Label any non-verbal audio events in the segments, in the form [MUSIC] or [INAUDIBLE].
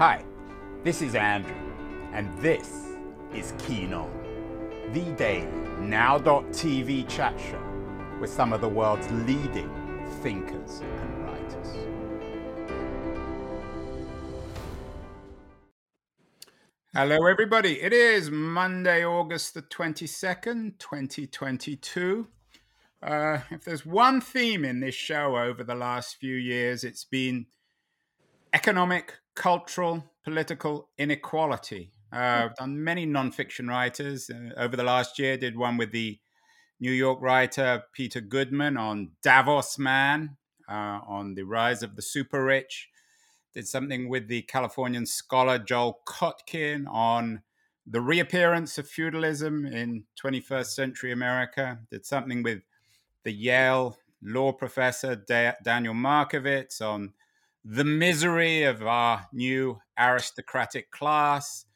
Hi, this is Andrew, and this is Keen On, the daily now.tv chat show with some of the world's leading thinkers and writers. Hello, everybody. It is Monday, August the 22nd, 2022. Uh, if there's one theme in this show over the last few years, it's been economic, cultural, political inequality. Uh, I've done many nonfiction writers uh, over the last year. Did one with the New York writer Peter Goodman on Davos Man, uh, on the rise of the super rich. Did something with the Californian scholar Joel Kotkin on the reappearance of feudalism in 21st century America. Did something with the Yale law professor da- Daniel Markovits on the misery of our new aristocratic class.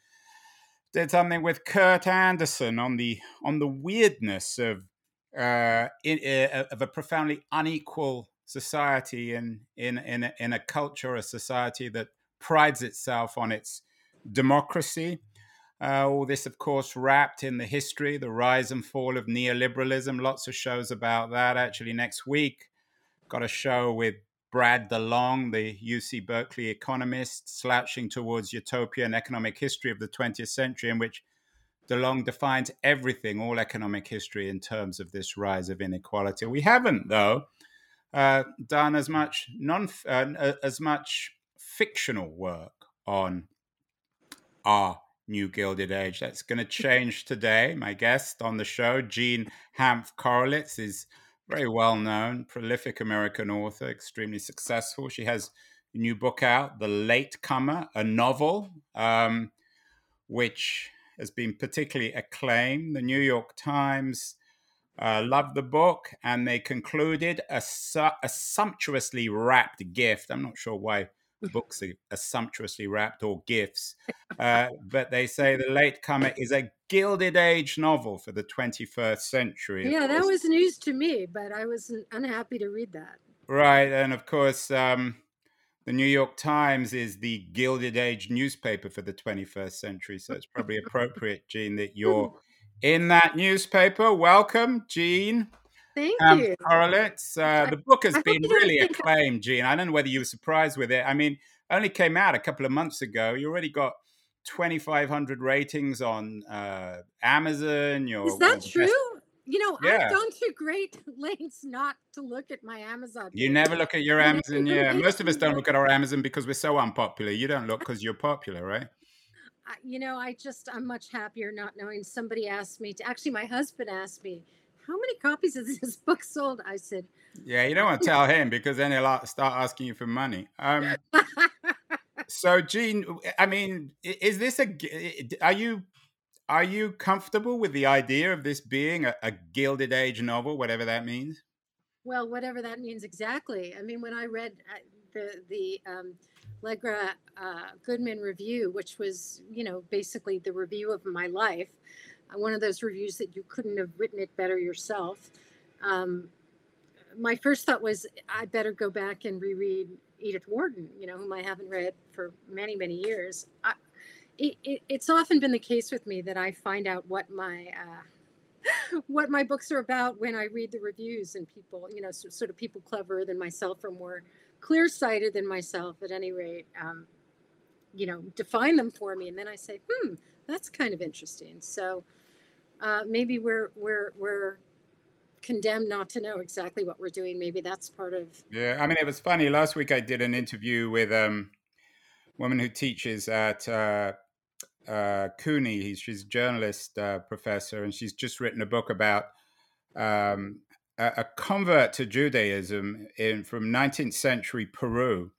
Did something with Kurt Andersen on the on the weirdness of uh, in, uh, of a profoundly unequal society in in in a, in a culture, a society that prides itself on its democracy. Uh, all this, of course, wrapped in the history, the rise and fall of neoliberalism. Lots of shows about that. Actually, next week, got a show with Brad DeLong, the UC Berkeley economist, slouching towards utopia and economic history of the 20th century, in which DeLong defines everything, all economic history, in terms of this rise of inequality. We haven't, though, uh, done as much non uh, as much fictional work on our new Gilded Age. That's going to change today. My guest on the show, Jean Hanff Korelitz, is very well known, prolific American author, extremely successful. She has a new book out, The Late Comer, a novel, um, which has been particularly acclaimed. The New York Times uh, loved the book and they concluded a, su- a sumptuously wrapped gift. I'm not sure why books are, are sumptuously wrapped or gifts, [LAUGHS] uh, but they say The Late Comer is a Gilded Age novel for the 21st century. Yeah, that was news to me, but I was unhappy to read that. Right. And of course, um, the New York Times is the Gilded Age newspaper for the 21st century. So it's probably [LAUGHS] appropriate, Jean, that you're [LAUGHS] in that newspaper. Welcome, Jean. Thank um, you. Korelitz. Uh, the book has been really acclaimed, Jean. I don't know whether you were surprised with it. I mean, only came out a couple of months ago. You already got 2,500 ratings on uh, Amazon. Your, Is that true? Best... You know, yeah. I've gone to great [LAUGHS] lengths not to look at my Amazon. You never look at your Amazon. yeah, [LAUGHS] most of us don't look at our Amazon because we're so unpopular. You don't look because you're popular, right? you know, I just I'm much happier not knowing. Somebody asked me to. Actually, my husband asked me how many copies has this [LAUGHS] book sold? I said, Yeah, you don't want to tell him because then he'll start asking you for money. Um, [LAUGHS] so, Jean, I mean, is this a? Are you are you comfortable with the idea of this being a, a Gilded Age novel, whatever that means? Well, whatever that means exactly. I mean, when I read uh, the the um, Legra uh, Goodman review, which was you know basically the review of my life, one of those reviews that you couldn't have written it better yourself. Um, my first thought was I better go back and reread Edith Wharton, you know, whom I haven't read for many, many years. I, it, it, it's often been the case with me that I find out what my uh, [LAUGHS] what my books are about when I read the reviews and people, you know, so, sort of people cleverer than myself or more clear-sighted than myself, at any rate, um, you know, define them for me, and then I say, hmm, that's kind of interesting. So uh, maybe we're we're we're condemned not to know exactly what we're doing. Maybe that's part of. Yeah, I mean, it was funny. Last week I did an interview with um, a woman who teaches at uh, uh, CUNY. She's a journalist uh, professor, and she's just written a book about um, a, a convert to Judaism in from 19th century Peru,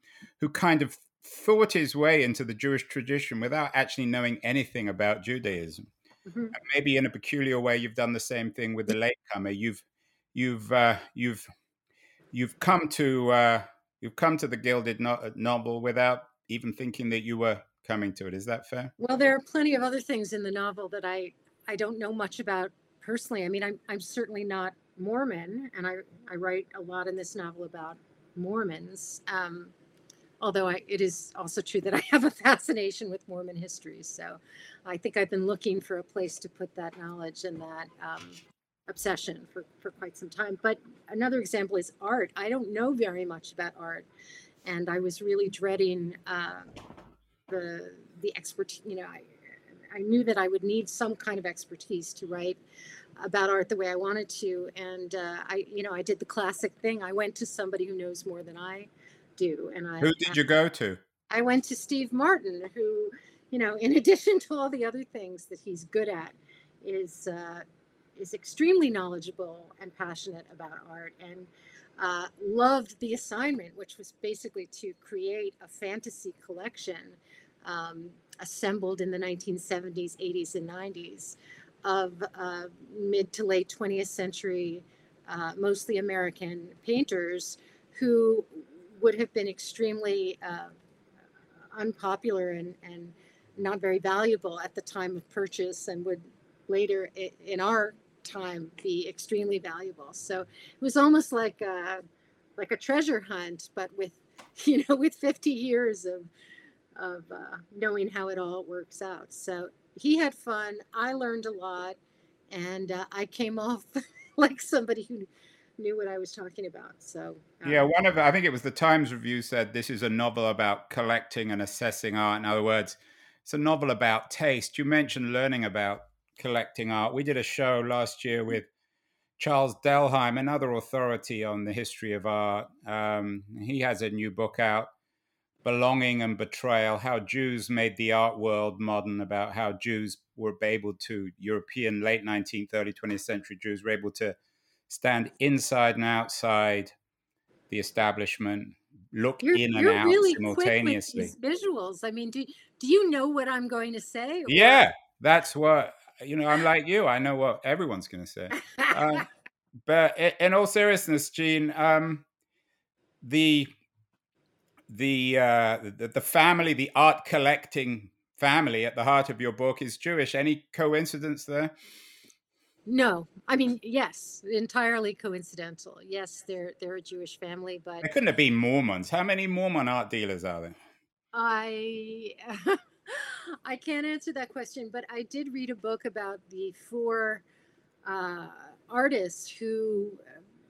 who kind of thought his way into the Jewish tradition without actually knowing anything about Judaism. Mm-hmm. maybe in a peculiar way, you've done the same thing with the latecomer. You've you've uh, you've you've come to uh, you've come to the gilded no- uh, novel without even thinking that you were coming to it. Is that fair? Well, there are plenty of other things in the novel that I I don't know much about personally. I mean, I'm I'm certainly not Mormon, and I I write a lot in this novel about Mormons. Um, although I, it is also true that I have a fascination with Mormon history. So I think I've been looking for a place to put that knowledge and that um, obsession for, for quite some time. But another example is art. I don't know very much about art. And I was really dreading uh, the the expertise. You know, I, I knew that I would need some kind of expertise to write about art the way I wanted to. And uh, I, you know, I did the classic thing. I went to somebody who knows more than I do. And I who did you go to? I went to Steve Martin, who, you know, in [LAUGHS] addition to all the other things that he's good at, is uh, is extremely knowledgeable and passionate about art and uh, loved the assignment, which was basically to create a fantasy collection um, assembled in the 1970s, 80s, and 90s of uh, mid to late 20th century, uh, mostly American painters who would have been extremely uh, unpopular and, and not very valuable at the time of purchase and would later in our time be extremely valuable. So it was almost like a, like a treasure hunt, but with [LAUGHS] you know with 50 years of of uh, knowing how it all works out. So he had fun. I learned a lot, and uh, I came off [LAUGHS] like somebody who knew what I was talking about. So um, yeah, one of I think it was the Times review said this is a novel about collecting and assessing art. In other words, it's a novel about taste. You mentioned learning about collecting art. We did a show last year mm. with Charles Dellheim, another authority on the history of art. Um, he has a new book out, Belonging and Betrayal How Jews Made the Art World Modern, about how Jews were able to, European late 19th, early 20th century Jews were able to stand inside and outside the establishment, look you're, in and out really simultaneously. Quick with these visuals. I mean, do, do you know what I'm going to say? Or? Yeah, that's what you know, I'm like you. I know what everyone's going to say. Um, [LAUGHS] but in all seriousness, Jean, um, the the, uh, the the family, the art collecting family at the heart of your book is Jewish. Any coincidence there? No, I mean yes, entirely coincidental. Yes, they're they're a Jewish family, but it couldn't have been Mormons. How many Mormon art dealers are there? I [LAUGHS] I can't answer that question, but I did read a book about the four uh, artists who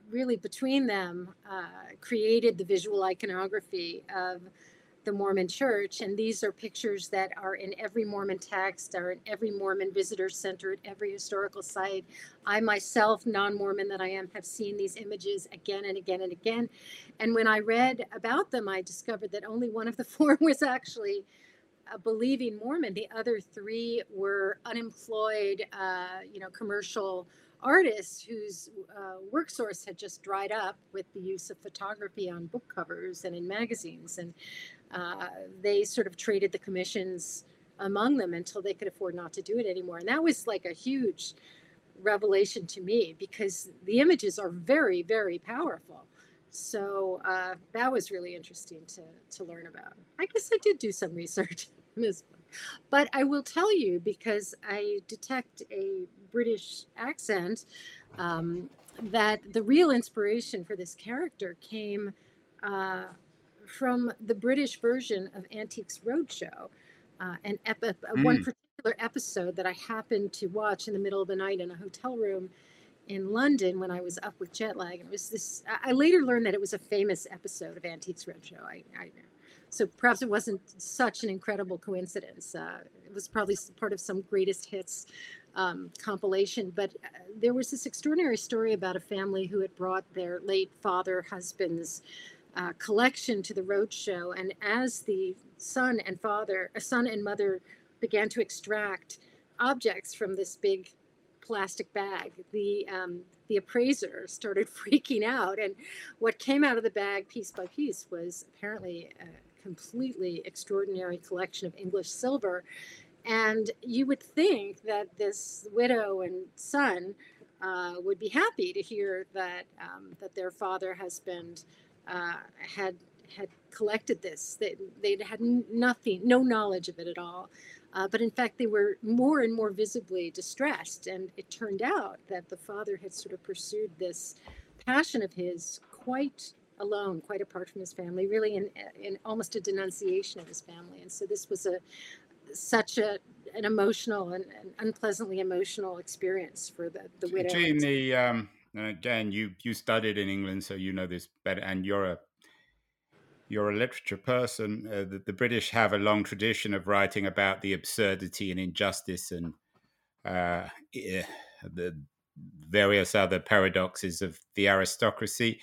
really, between them, uh, created the visual iconography of the Mormon church. And these are pictures that are in every Mormon text, are in every Mormon visitor center, at every historical site. I myself, non Mormon that I am, have seen these images again and again and again. And when I read about them, I discovered that only one of the [LAUGHS] four was actually a believing Mormon. The other three were unemployed, uh, you know, commercial artists whose uh, work source had just dried up with the use of photography on book covers and in magazines, and uh, they sort of traded the commissions among them until they could afford not to do it anymore. And that was like a huge revelation to me because the images are very, very powerful. So uh, that was really interesting to, to learn about. I guess I did do some research [LAUGHS] in this book. But I will tell you because I detect a British accent um, that the real inspiration for this character came uh, from the British version of Antiques Roadshow. Uh, an epi- mm. one particular episode that I happened to watch in the middle of the night in a hotel room in London when I was up with jet lag. It was this. I later learned that it was a famous episode of Antiques Roadshow. I, I so perhaps it wasn't such an incredible coincidence. Uh, it was probably part of some greatest hits um, compilation. But uh, there was this extraordinary story about a family who had brought their late father husband's uh, collection to the roadshow, and as the son and father, a son and mother, began to extract objects from this big plastic bag. The um, the appraiser started [LAUGHS] freaking out, and what came out of the bag piece by piece was apparently a completely extraordinary collection of English silver. And you would think that this widow and son uh, would be happy to hear that um, that their father husband uh, had had collected this. They, they'd had nothing, no knowledge of it at all. Uh, but in fact, they were more and more visibly distressed. And it turned out that the father had sort of pursued this passion of his quite alone, quite apart from his family, really in, in almost a denunciation of his family. And so this was a such a an emotional and, and unpleasantly emotional experience for the the widow. Jean, the um, again, you you studied in England, so you know this better, and you're a you're a literature person. Uh, the, the, British have a long tradition of writing about the absurdity and injustice and uh, the various other paradoxes of the aristocracy.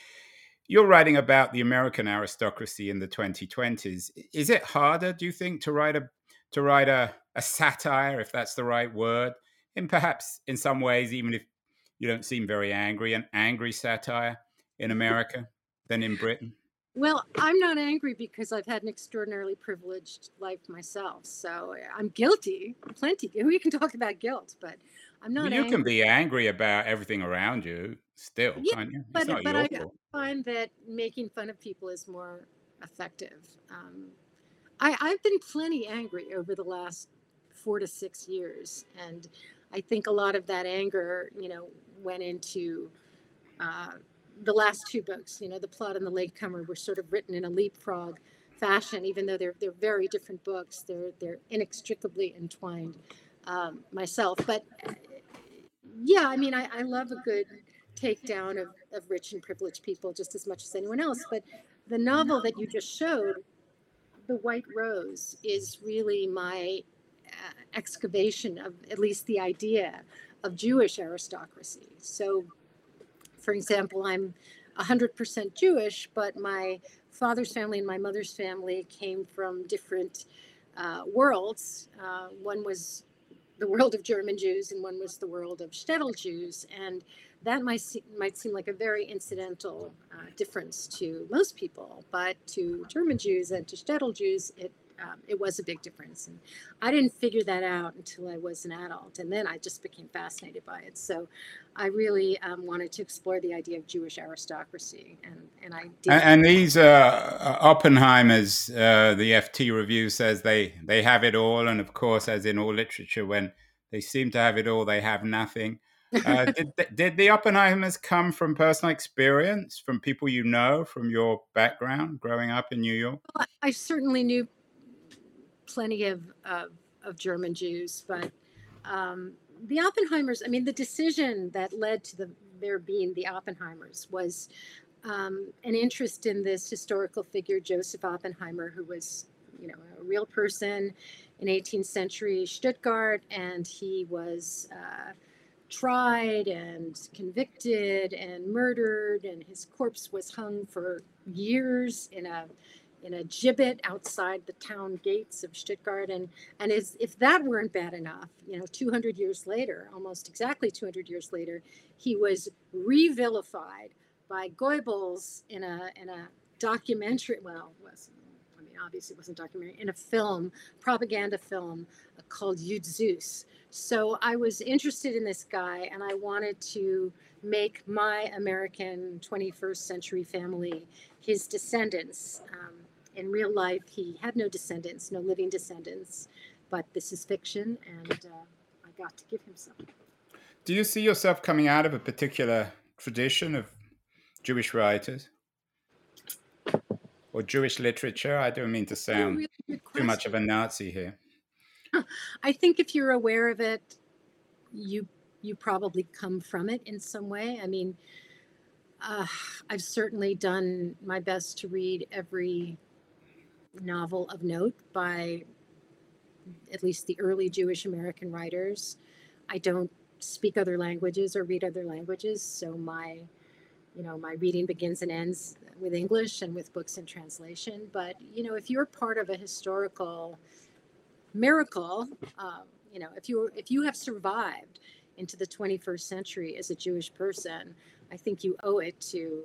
You're writing about the American aristocracy in the 2020s. Is it harder, do you think, to write a to write a, a satire, if that's the right word, and perhaps in some ways, even if you don't seem very angry, an angry satire in America than in Britain? Well, I'm not angry because I've had an extraordinarily privileged life myself. So I'm guilty, plenty. [LAUGHS] We can talk about guilt, but I'm not. Well, you angry. can be angry about everything around you still, yeah, can't you? It's but but I fault. find that making fun of people is more effective. Um, I, I've been plenty angry over the last four to six years, and I think a lot of that anger, you know, went into. Uh, the last two books, you know, The Plot and The Latecomer, were sort of written in a leapfrog fashion, even though they're they're very different books. They're they're inextricably entwined. Um, myself, but yeah, I mean, I, I love a good takedown of, of rich and privileged people just as much as anyone else. But the novel that you just showed, The White Rose, is really my uh, excavation of at least the idea of Jewish aristocracy. So for example, I'm 100% Jewish, but my father's family and my mother's family came from different uh, worlds. Uh, one was the world of German Jews, and one was the world of shtetl Jews, and that might se- might seem like a very incidental uh, difference to most people, but to German Jews and to shtetl Jews, it um, it was a big difference. And I didn't figure that out until I was an adult. And then I just became fascinated by it. So I really um, wanted to explore the idea of Jewish aristocracy. And, and I did. And, and these uh, Oppenheimers, uh, the FT review says they, they have it all. And of course, as in all literature, when they seem to have it all, they have nothing. Uh, [LAUGHS] did, did the Oppenheimers come from personal experience, from people you know, from your background growing up in New York? I certainly knew plenty of, of, of German Jews, but um, the Oppenheimers, I mean, the decision that led to the, there being the Oppenheimers was um, an interest in this historical figure, Joseph Oppenheimer, who was, you know, a real person in 18th century Stuttgart, and he was uh, tried and convicted and murdered, and his corpse was hung for years in a in a gibbet outside the town gates of Stuttgart. And, and as, if that weren't bad enough, you know, 200 years later, almost exactly 200 years later, he was revilified by Goebbels in a, in a documentary, well, was, I mean, obviously it wasn't documentary, in a film, propaganda film uh, called Jud Süß. So I was interested in this guy and I wanted to make my American 21st century family his descendants. Um, in real life, he had no descendants, no living descendants, but this is fiction, and uh, I got to give him some. Do you see yourself coming out of a particular tradition of Jewish writers or Jewish literature? I don't mean to sound really too much of a Nazi here. [LAUGHS] I think if you're aware of it, you you probably come from it in some way. I mean, uh, I've certainly done my best to read every novel of note by at least the early Jewish American writers. I don't speak other languages or read other languages, so my you know my reading begins and ends with English and with books in translation. But you know, if you're part of a historical miracle, uh, you know, if you if you have survived into the 21st century as a Jewish person, I think you owe it to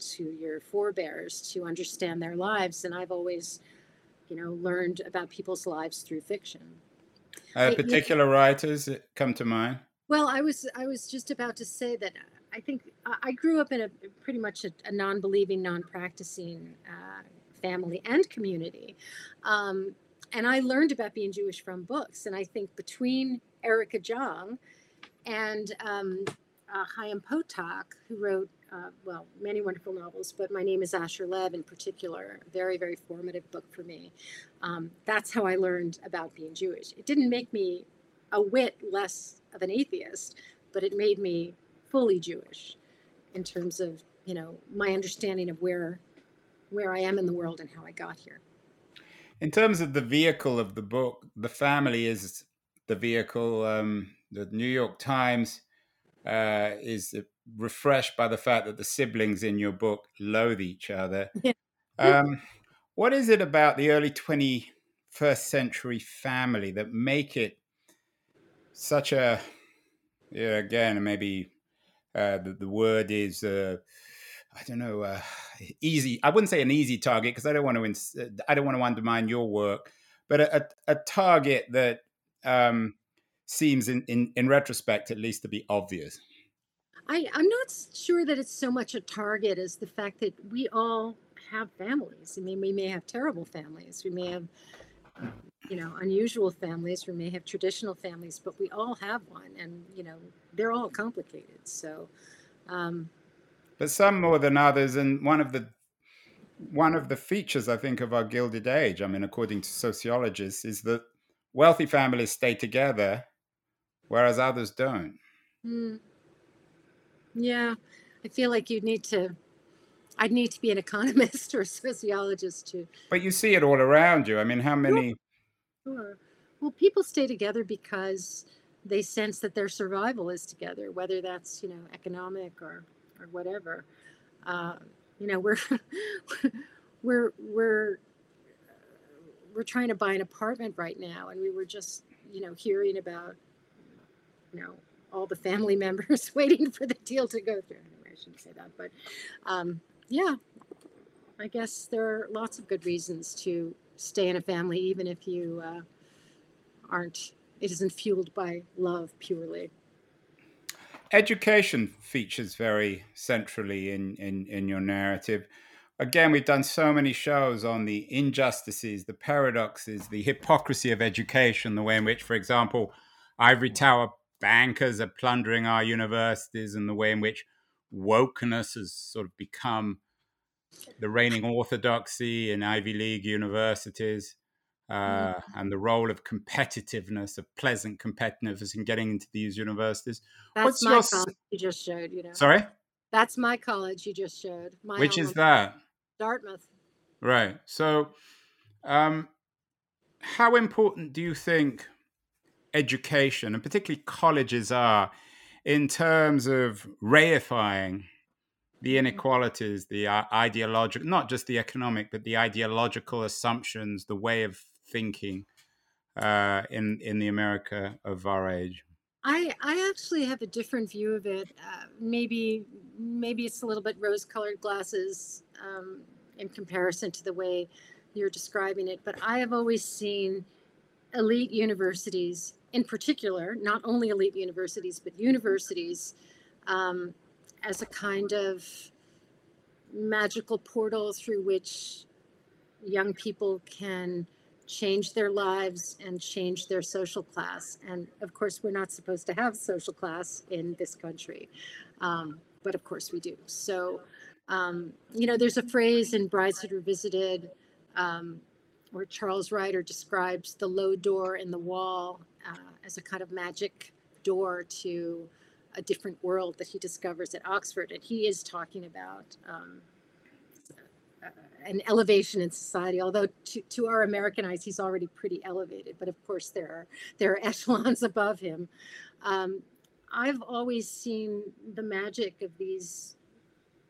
to your forebears to understand their lives. And I've always, you know, learned about people's lives through fiction. Uh, particular I, writers that come to mind? Well, I was I was just about to say that I think I grew up in a pretty much a, a non-believing, non-practicing uh, family and community, um, and I learned about being Jewish from books. And I think between Erica Jong and um, uh, Chaim Potok, who wrote uh, well, many wonderful novels, but My Name is Asher Lev in particular, very, very formative book for me. Um, that's how I learned about being Jewish. It didn't make me a whit less of an atheist, but it made me fully Jewish in terms of, you know, my understanding of where where I am in the world and how I got here. In terms of the vehicle of the book, the family is the vehicle. Um, the New York Times uh, is refreshed by the fact that the siblings in your book loathe each other. [LAUGHS] Um, what is it about the early 21st century family that make it such a, yeah, again, maybe uh, the, the, word is, uh, I don't know, uh, easy. I wouldn't say an easy target because I don't want to, ins- I don't want to undermine your work, but a, a, a target that um, seems, in, in, in retrospect, at least, to be obvious. I, I'm not sure that it's so much a target as the fact that we all have families. I mean, we may have terrible families. We may have, you know, unusual families. We may have traditional families, but we all have one, and you know, they're all complicated. So, um, but some more than others. And one of the one of the features, I think, of our Gilded Age, I mean, according to sociologists, is that wealthy families stay together, whereas others don't. Mm. Yeah, I feel like you'd need to. I'd need to be an economist [LAUGHS] or a sociologist to. But you see it all around you. I mean, how many? Sure. Well, people stay together because they sense that their survival is together, whether that's you know economic or or whatever. Uh, you know, we're [LAUGHS] we're we're we're trying to buy an apartment right now, and we were just you know hearing about you know all the family [LAUGHS] members [LAUGHS] waiting for the deal to go through. Anyway, I shouldn't say that, but um, yeah, I guess there are lots of good reasons to stay in a family, even if you uh, aren't. It isn't fueled by love purely. Education features very centrally in, in, in your narrative. Again, we've done so many shows on the injustices, the paradoxes, the hypocrisy of education, the way in which, for example, Ivory Tower bankers are plundering our universities and the way in which wokeness has sort of become the reigning orthodoxy in Ivy League universities. Uh, mm. and the role of competitiveness, of pleasant competitiveness in getting into these universities. That's What's my your... college you just showed, you know. Sorry? That's my college you just showed. Which is that? Dartmouth. Right. So, um, how important do you think education, and particularly colleges, are in terms of reifying the mm-hmm. inequalities, the uh, ideological, not just the economic, but the ideological assumptions, the way of thinking uh, in in the America of our age. I I actually have a different view of it. Uh, maybe maybe it's a little bit rose-colored glasses um, in comparison to the way you're describing it, but I have always seen elite universities in particular, not only elite universities, but universities um, as a kind of magical portal through which young people can change their lives and change their social class. And of course, we're not supposed to have social class in this country, um, but of course we do. So, um, you know, there's a phrase in Brideshead Revisited um, where Charles Ryder describes the low door in the wall uh, as a kind of magic door to a different world that he discovers at Oxford. And he is talking about um, uh, an elevation in society, although to, to our American eyes, he's already pretty elevated. But of course, there are, there are [LAUGHS] echelons above him. Um, I've always seen the magic of these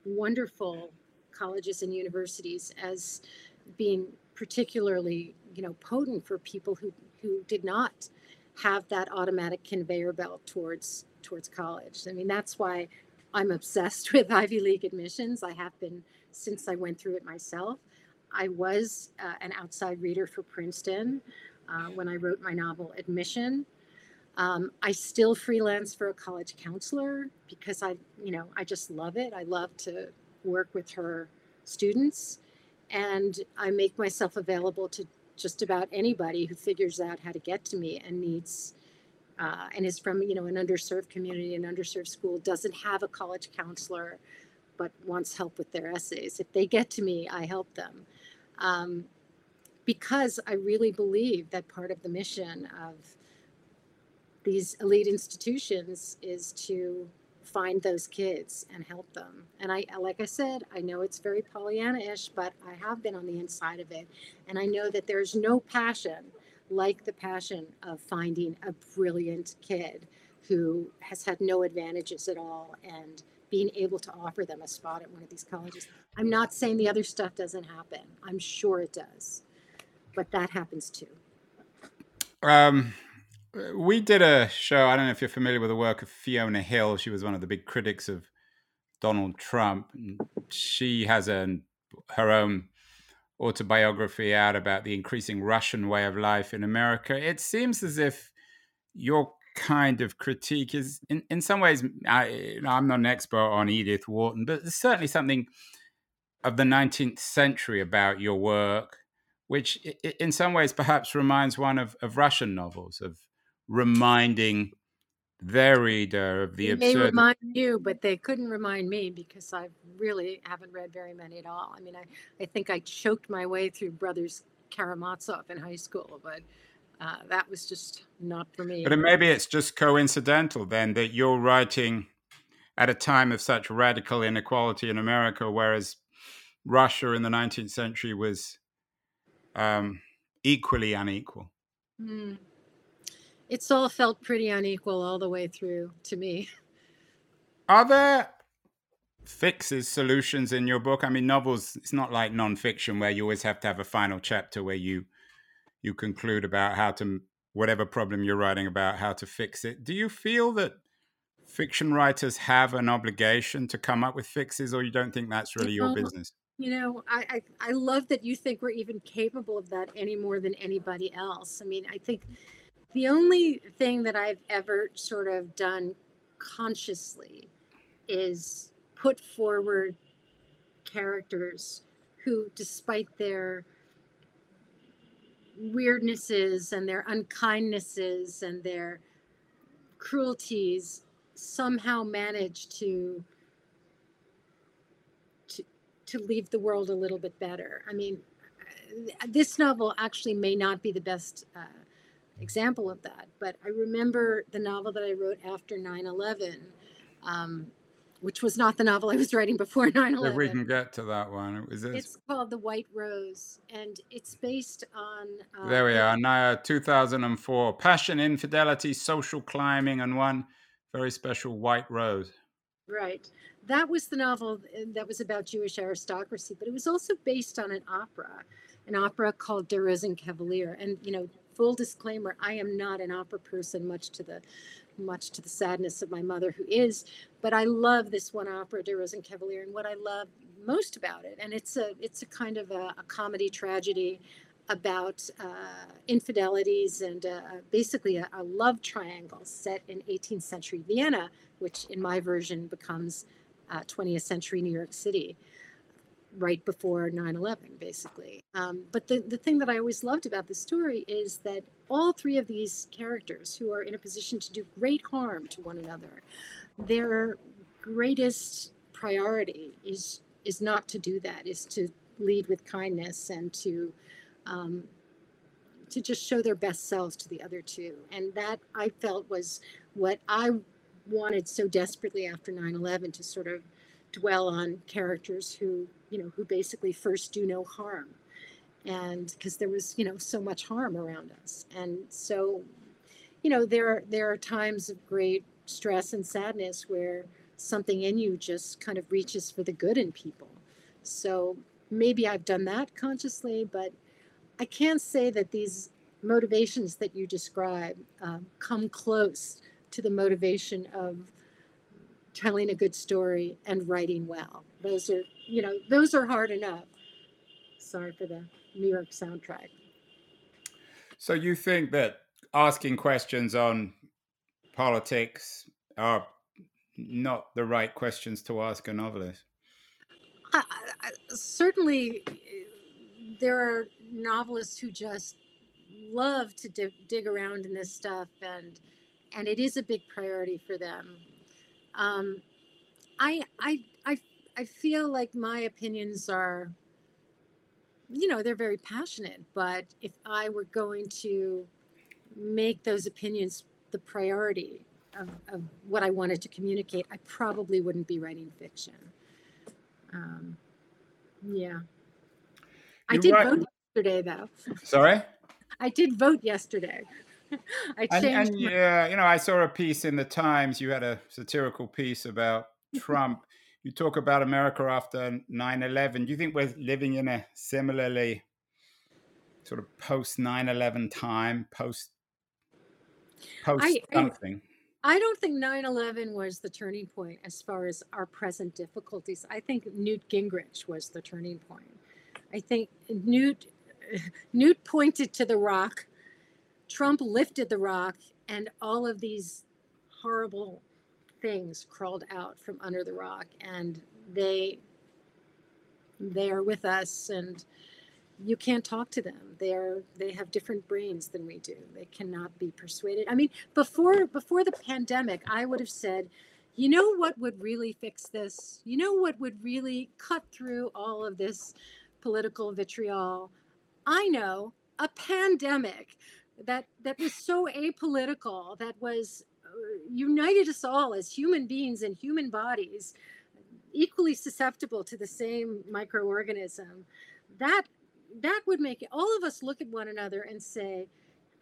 wonderful colleges and universities as being particularly, you know, potent for people who, who did not have that automatic conveyor belt towards towards college. I mean, that's why I'm obsessed [LAUGHS] with Ivy League admissions. I have been since I went through it myself. I was uh, an outside reader for Princeton uh, when I wrote my novel Admission. Um, I still freelance for a college counselor because I, you know, I just love it. I love to work with her students, and I make myself available to just about anybody who figures out how to get to me and needs uh, and is from you know an underserved community an underserved school doesn't have a college counselor but wants help with their essays. If they get to me, I help them. Um, because I really believe that part of the mission of these elite institutions is to find those kids and help them. And I, like I said, I know it's very Pollyanna-ish, but I have been on the inside of it, and I know that there's no passion like the passion of finding a brilliant kid who has had no advantages at all and being able to offer them a spot at one of these colleges. I'm not saying the other stuff doesn't happen. I'm sure it does, but that happens too. Um, we did a show. I don't know if you're familiar with the work of Fiona Hill. She was one of the big critics of Donald Trump. She has a, her own autobiography out about the increasing Russian way of life in America. It seems as if your kind of critique is, in, in some ways, I, I'm not an expert on Edith Wharton, but there's certainly something of the 19th century about your work, which in some ways perhaps reminds one of, of Russian novels, of reminding their reader of the They absurd. may remind you, but they couldn't remind me because I really haven't read very many at all. I mean, I, I think I choked my way through Brothers Karamazov in high school, but uh, that was just not for me. But maybe it's just coincidental then that you're writing at a time of such radical inequality in America, whereas Russia in the 19th century was um, equally unequal. Hmm. It's all felt pretty unequal all the way through to me. Are there fixes, solutions in your book? I mean, novels, it's not like nonfiction where you always have to have a final chapter where you you conclude about how to whatever problem you're writing about how to fix it. Do you feel that fiction writers have an obligation to come up with fixes, or you don't think that's really your business? You know, I, I, I love that you think we're even capable of that any more than anybody else. I mean, I think the only thing that I've ever sort of done consciously is put forward characters who, despite their weirdnesses and their unkindnesses and their cruelties, somehow manage to to leave the world a little bit better. I mean, this novel actually may not be the best uh, example of that. But I remember the novel that I wrote after 9 11, um, which was not the novel I was writing before [LAUGHS] 9 11. If we can get to that one. Is this... It's called The White Rose, and it's based on. Uh, there we are, Naya, 2004. Passion, infidelity, social climbing, and one very special white rose. Right. That was the novel uh, that was about Jewish aristocracy, but it was also based on an opera, an opera called Der Rosenkavalier. And, you know, full disclaimer, I am not an opera person, much to the much to the sadness of my mother who is, but I love this one opera, Der Rosenkavalier, and what I love most about it, and it's a it's a kind of a, a comedy tragedy about uh, infidelities and uh, basically a, a, love triangle set in 18th century Vienna, which in my version becomes uh, 20th century New York City right before 9-11 basically. Um, but the, the thing that i always loved about the story is that all three of these characters who are in a position to do great harm to one another their greatest priority is is not to do that is to lead with kindness and to um, to just show their best selves to the other two. And that i felt was what i wanted so desperately after 9-11 to sort of dwell on characters who you know, who basically first do no harm. And because there was, you know, so much harm around us. And so, you know, there are, there are times of great stress and sadness where something in you just kind of reaches for the good in people. So maybe I've done that consciously, but I can't say that these motivations that you describe um, come close to the motivation of telling a good story and writing well. Those are, you know, those are hard enough. Sorry for the New York soundtrack. So you think that asking questions on politics are not the right questions to ask a novelist? I, I, certainly, eh, there are novelists who just love to dig, dig around in this stuff, and and it is a big priority for them. Um, I, I, I, I feel like my opinions are, you know, they're very passionate. But if I were going to make those opinions the priority of, of what I wanted to communicate, I probably wouldn't be writing fiction. Um, yeah. I You're did right. vote yesterday, though. Sorry. I did vote yesterday. [LAUGHS] I changed. and my- yeah, you know, I saw a piece in the Times. You had a satirical piece about Trump. [LAUGHS] You talk about America after 9 11. Do you think we're living in a similarly sort of post 9 11 time, post post I- I- something? I don't think 9 11 was the turning point as far as our present difficulties. I think Newt Gingrich was the turning point. I think Newt, [LAUGHS] Newt pointed to the rock, Trump lifted the rock, and all of these horrible things crawled out from under the rock. And they they are with us and you can't talk to them. They're they have different brains than we do. They cannot be persuaded. I mean before before the pandemic i would have said you know what would really fix this? You know what would really cut through all of this political vitriol? I know a pandemic that that was so apolitical that was uh, united us all as human beings and human bodies equally susceptible to the same microorganism. That that would make all of us look at one another and say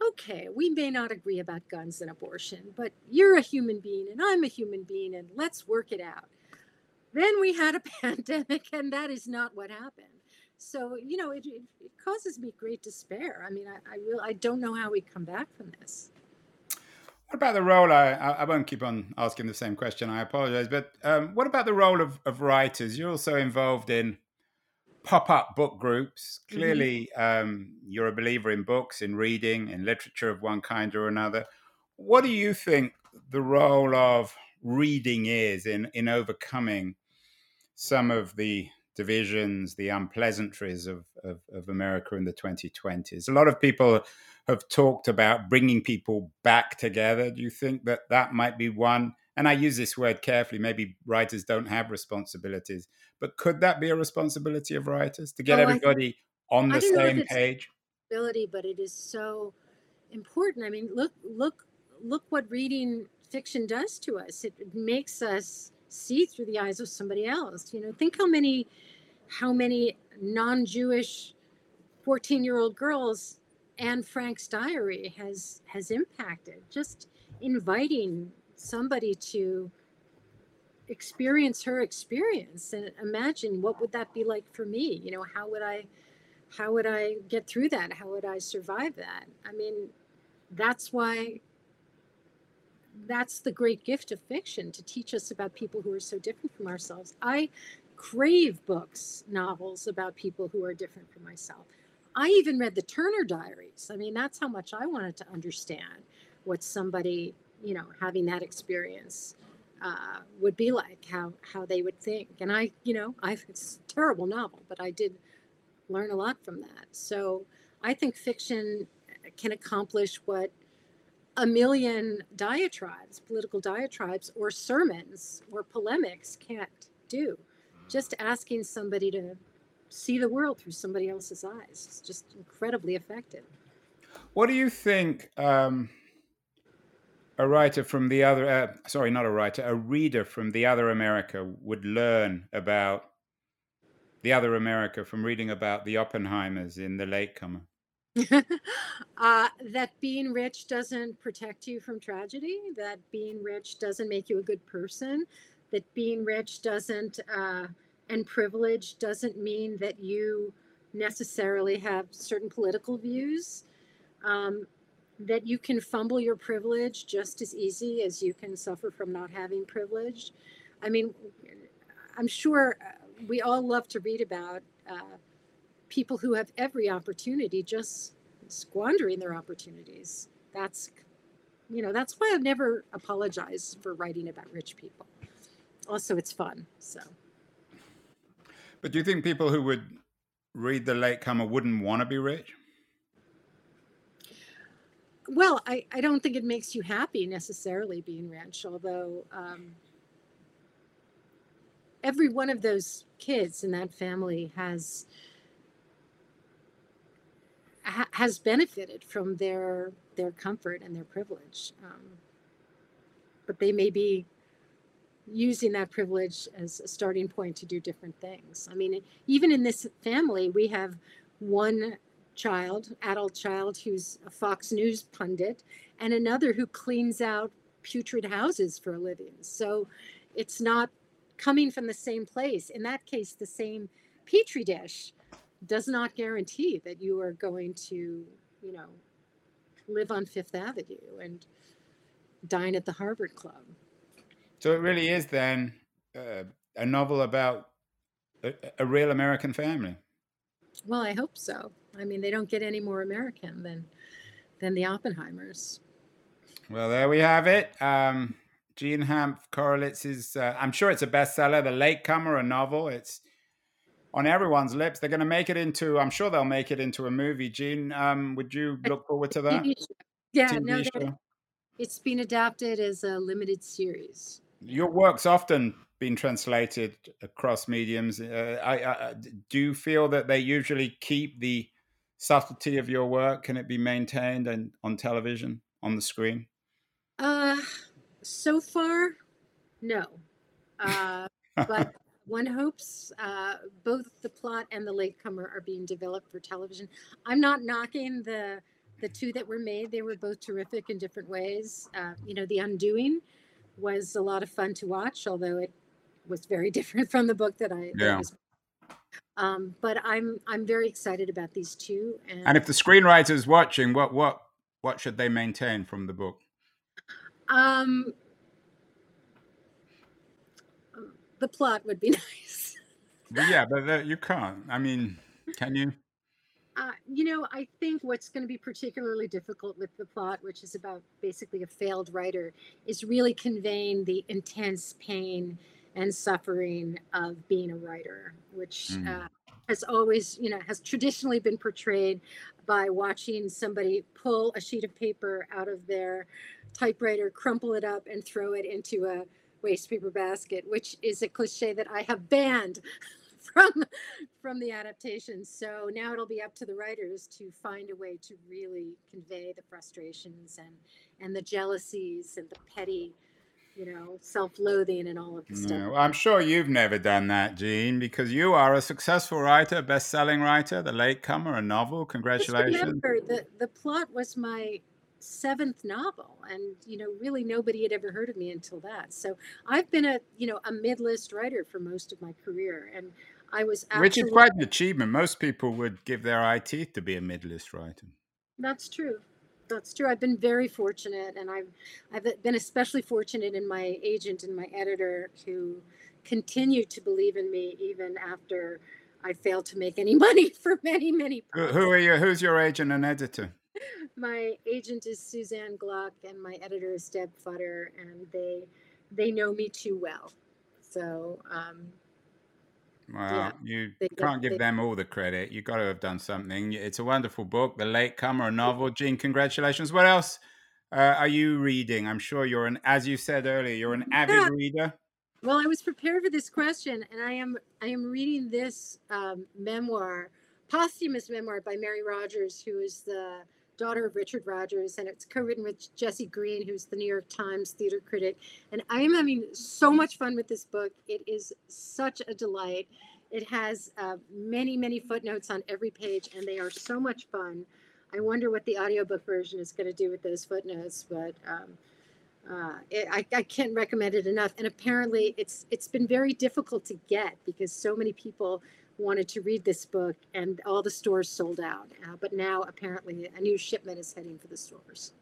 okay we may not agree about guns and abortion but you're a human being and i'm a human being and let's work it out. Then we had a [LAUGHS] pandemic and that is not what happened so you know it, it, it causes me great despair i mean i i really i don't know how we come back from this What about the role? I, I won't keep on asking the same question. I apologize. But um, what about the role of, of writers? You're also involved in pop up book groups. Clearly, um, you're a believer in books, in reading, in literature of one kind or another. What do you think the role of reading is in, in overcoming some of the divisions, the unpleasantries of, of, of America in the 2020s? A lot of people have talked about bringing people back together. Do you think that that might be one? And I use this word carefully. Maybe writers don't have responsibilities, but could that be a responsibility of writers to get Oh, think- everybody on the don't know if same page? ability but it is so important i mean look look look what reading fiction does to us it makes us see through the eyes of somebody else. You know think how many how many non-jewish 14 year old girls Anne Frank's diary has has impacted. Just inviting somebody to experience her experience and imagine what would that be like for me? You know how would i how would i get through that? How would i survive that? I mean that's why that's the great gift of fiction to teach us about people who are so different from ourselves. I crave books novels about people who are different from myself. I even read the turner diaries. I mean that's how much i wanted to understand what somebody you know having that experience uh, would be like how how they would think. And i you know i it's a terrible novel but i did learn a lot from that. So i think fiction can accomplish what a million diatribes political diatribes or sermons or polemics can't do just asking somebody to see the world through somebody else's eyes is just incredibly effective What do you think um, a writer from the other, uh, sorry, not a writer, a reader from the other America would learn about the other America from reading about the Oppenheimers in The Latecomer? [LAUGHS] uh, that being rich doesn't protect you from tragedy, that being rich doesn't make you a good person, that being rich doesn't, uh, and privilege doesn't mean that you necessarily have certain political views, um, that you can fumble your privilege just as easy as you can suffer from not having privilege. I mean, I'm sure uh, we all love to read about. Uh, people who have every opportunity just squandering their opportunities. That's, you know, that's why I've never apologized for writing about rich people. Also, it's fun. So, But do you think people who would read The Late Latecomer wouldn't want to be rich? well, I, I don't think it makes you happy necessarily being rich, although, um, every one of those kids in that family has ha- has benefited from their their comfort and their privilege. Um, but they may be using that privilege as a starting point to do different things. I mean, even in this family, we have one child, adult child, who's a Fox News pundit, and another who cleans out putrid houses for a living. So it's not coming from the same place. In that case, the same petri dish does not guarantee that you are going to, you know, live on Fifth Avenue and dine at the Harvard Club. So it really is then uh, a novel about a, a, real American family. Well, I hope so. I mean, they don't get any more American than than the Oppenheimers. Well, there we have it. Um, Jean Hanff Korelitz is, uh, I'm sure it's a bestseller, The Latecomer, a novel. It's on everyone's lips. They're going to make it into, I'm sure they'll make it into a movie. Jean, um, would you look forward to that? Yeah, TV no, it's been adapted as a limited series. Your work's often been translated across mediums. Uh, I, I, do you feel that they usually keep the subtlety of your work? Can it be maintained and on television, on the screen? Uh, so far, no. Uh, [LAUGHS] but one hopes uh, both the plot and the latecomer are being developed for television. I'm not knocking the the two that were made; they were both terrific in different ways. Uh, you know, The Undoing was a lot of fun to watch, although it was very [LAUGHS] different from the book that I. Yeah. That was, um, but I'm I'm very excited about these two. And, and if the screenwriter's watching, what what what should they maintain from the book? Um, the plot would be [LAUGHS] nice. yeah, but you can't. I mean, can you? Uh, you know, I think what's going to be particularly difficult with the plot, which is about basically a failed writer, is really conveying the intense pain and suffering of being a writer, which mm. uh, has always, you know, has traditionally been portrayed by watching somebody pull a sheet of paper out of their typewriter, crumple it up, and throw it into a waste paper basket, which is a cliche that I have banned [LAUGHS] from from the adaptation. So now it'll be up to the writers to find a way to really convey the frustrations and and the jealousies and the petty, you know, self-loathing and all of the stuff. I'm sure you've never done that, Jean, because you are a successful writer, best-selling writer, The Latecomer, a novel. Congratulations. Just remember, the the plot was my seventh novel and you know really nobody had ever heard of me until that. So i've been a you know a mid-list writer for most of my career and i was which is quite an achievement. Most people would give their eye teeth to be a mid-list writer. That's true. That's true. I've been very fortunate and i've i've been especially fortunate in my agent and my editor who continued to believe in me even after i failed to make any [LAUGHS] money for many many who, who are you? Who's your agent and editor my agent is Suzanne Gluck and my editor is Deb Futter, and they they know me too well. So, um, well, yeah, you can't give they, them all the credit. You've got to have done something. It's a wonderful book, The Latecomer, a novel. Jean, congratulations. What else uh, are you reading? I'm sure you're an, as you said earlier, you're an avid yeah. reader. Well, I was prepared for this question, and I am I am reading this um, memoir, posthumous memoir by Mary Rodgers, who is the daughter of Richard Rodgers, and it's co-written with Jesse Green, who's the New York Times theater critic. And I am having so much fun with this book. It is such a delight. It has uh, many, many footnotes on every page, and they are so much fun. I wonder what the audiobook version is going to do with those footnotes, but um, uh, it, I, I can't recommend it enough. And apparently, it's it's been very difficult to get because so many people wanted to read this book, and all the stores sold out. Uh, but now apparently a new shipment is heading for the stores.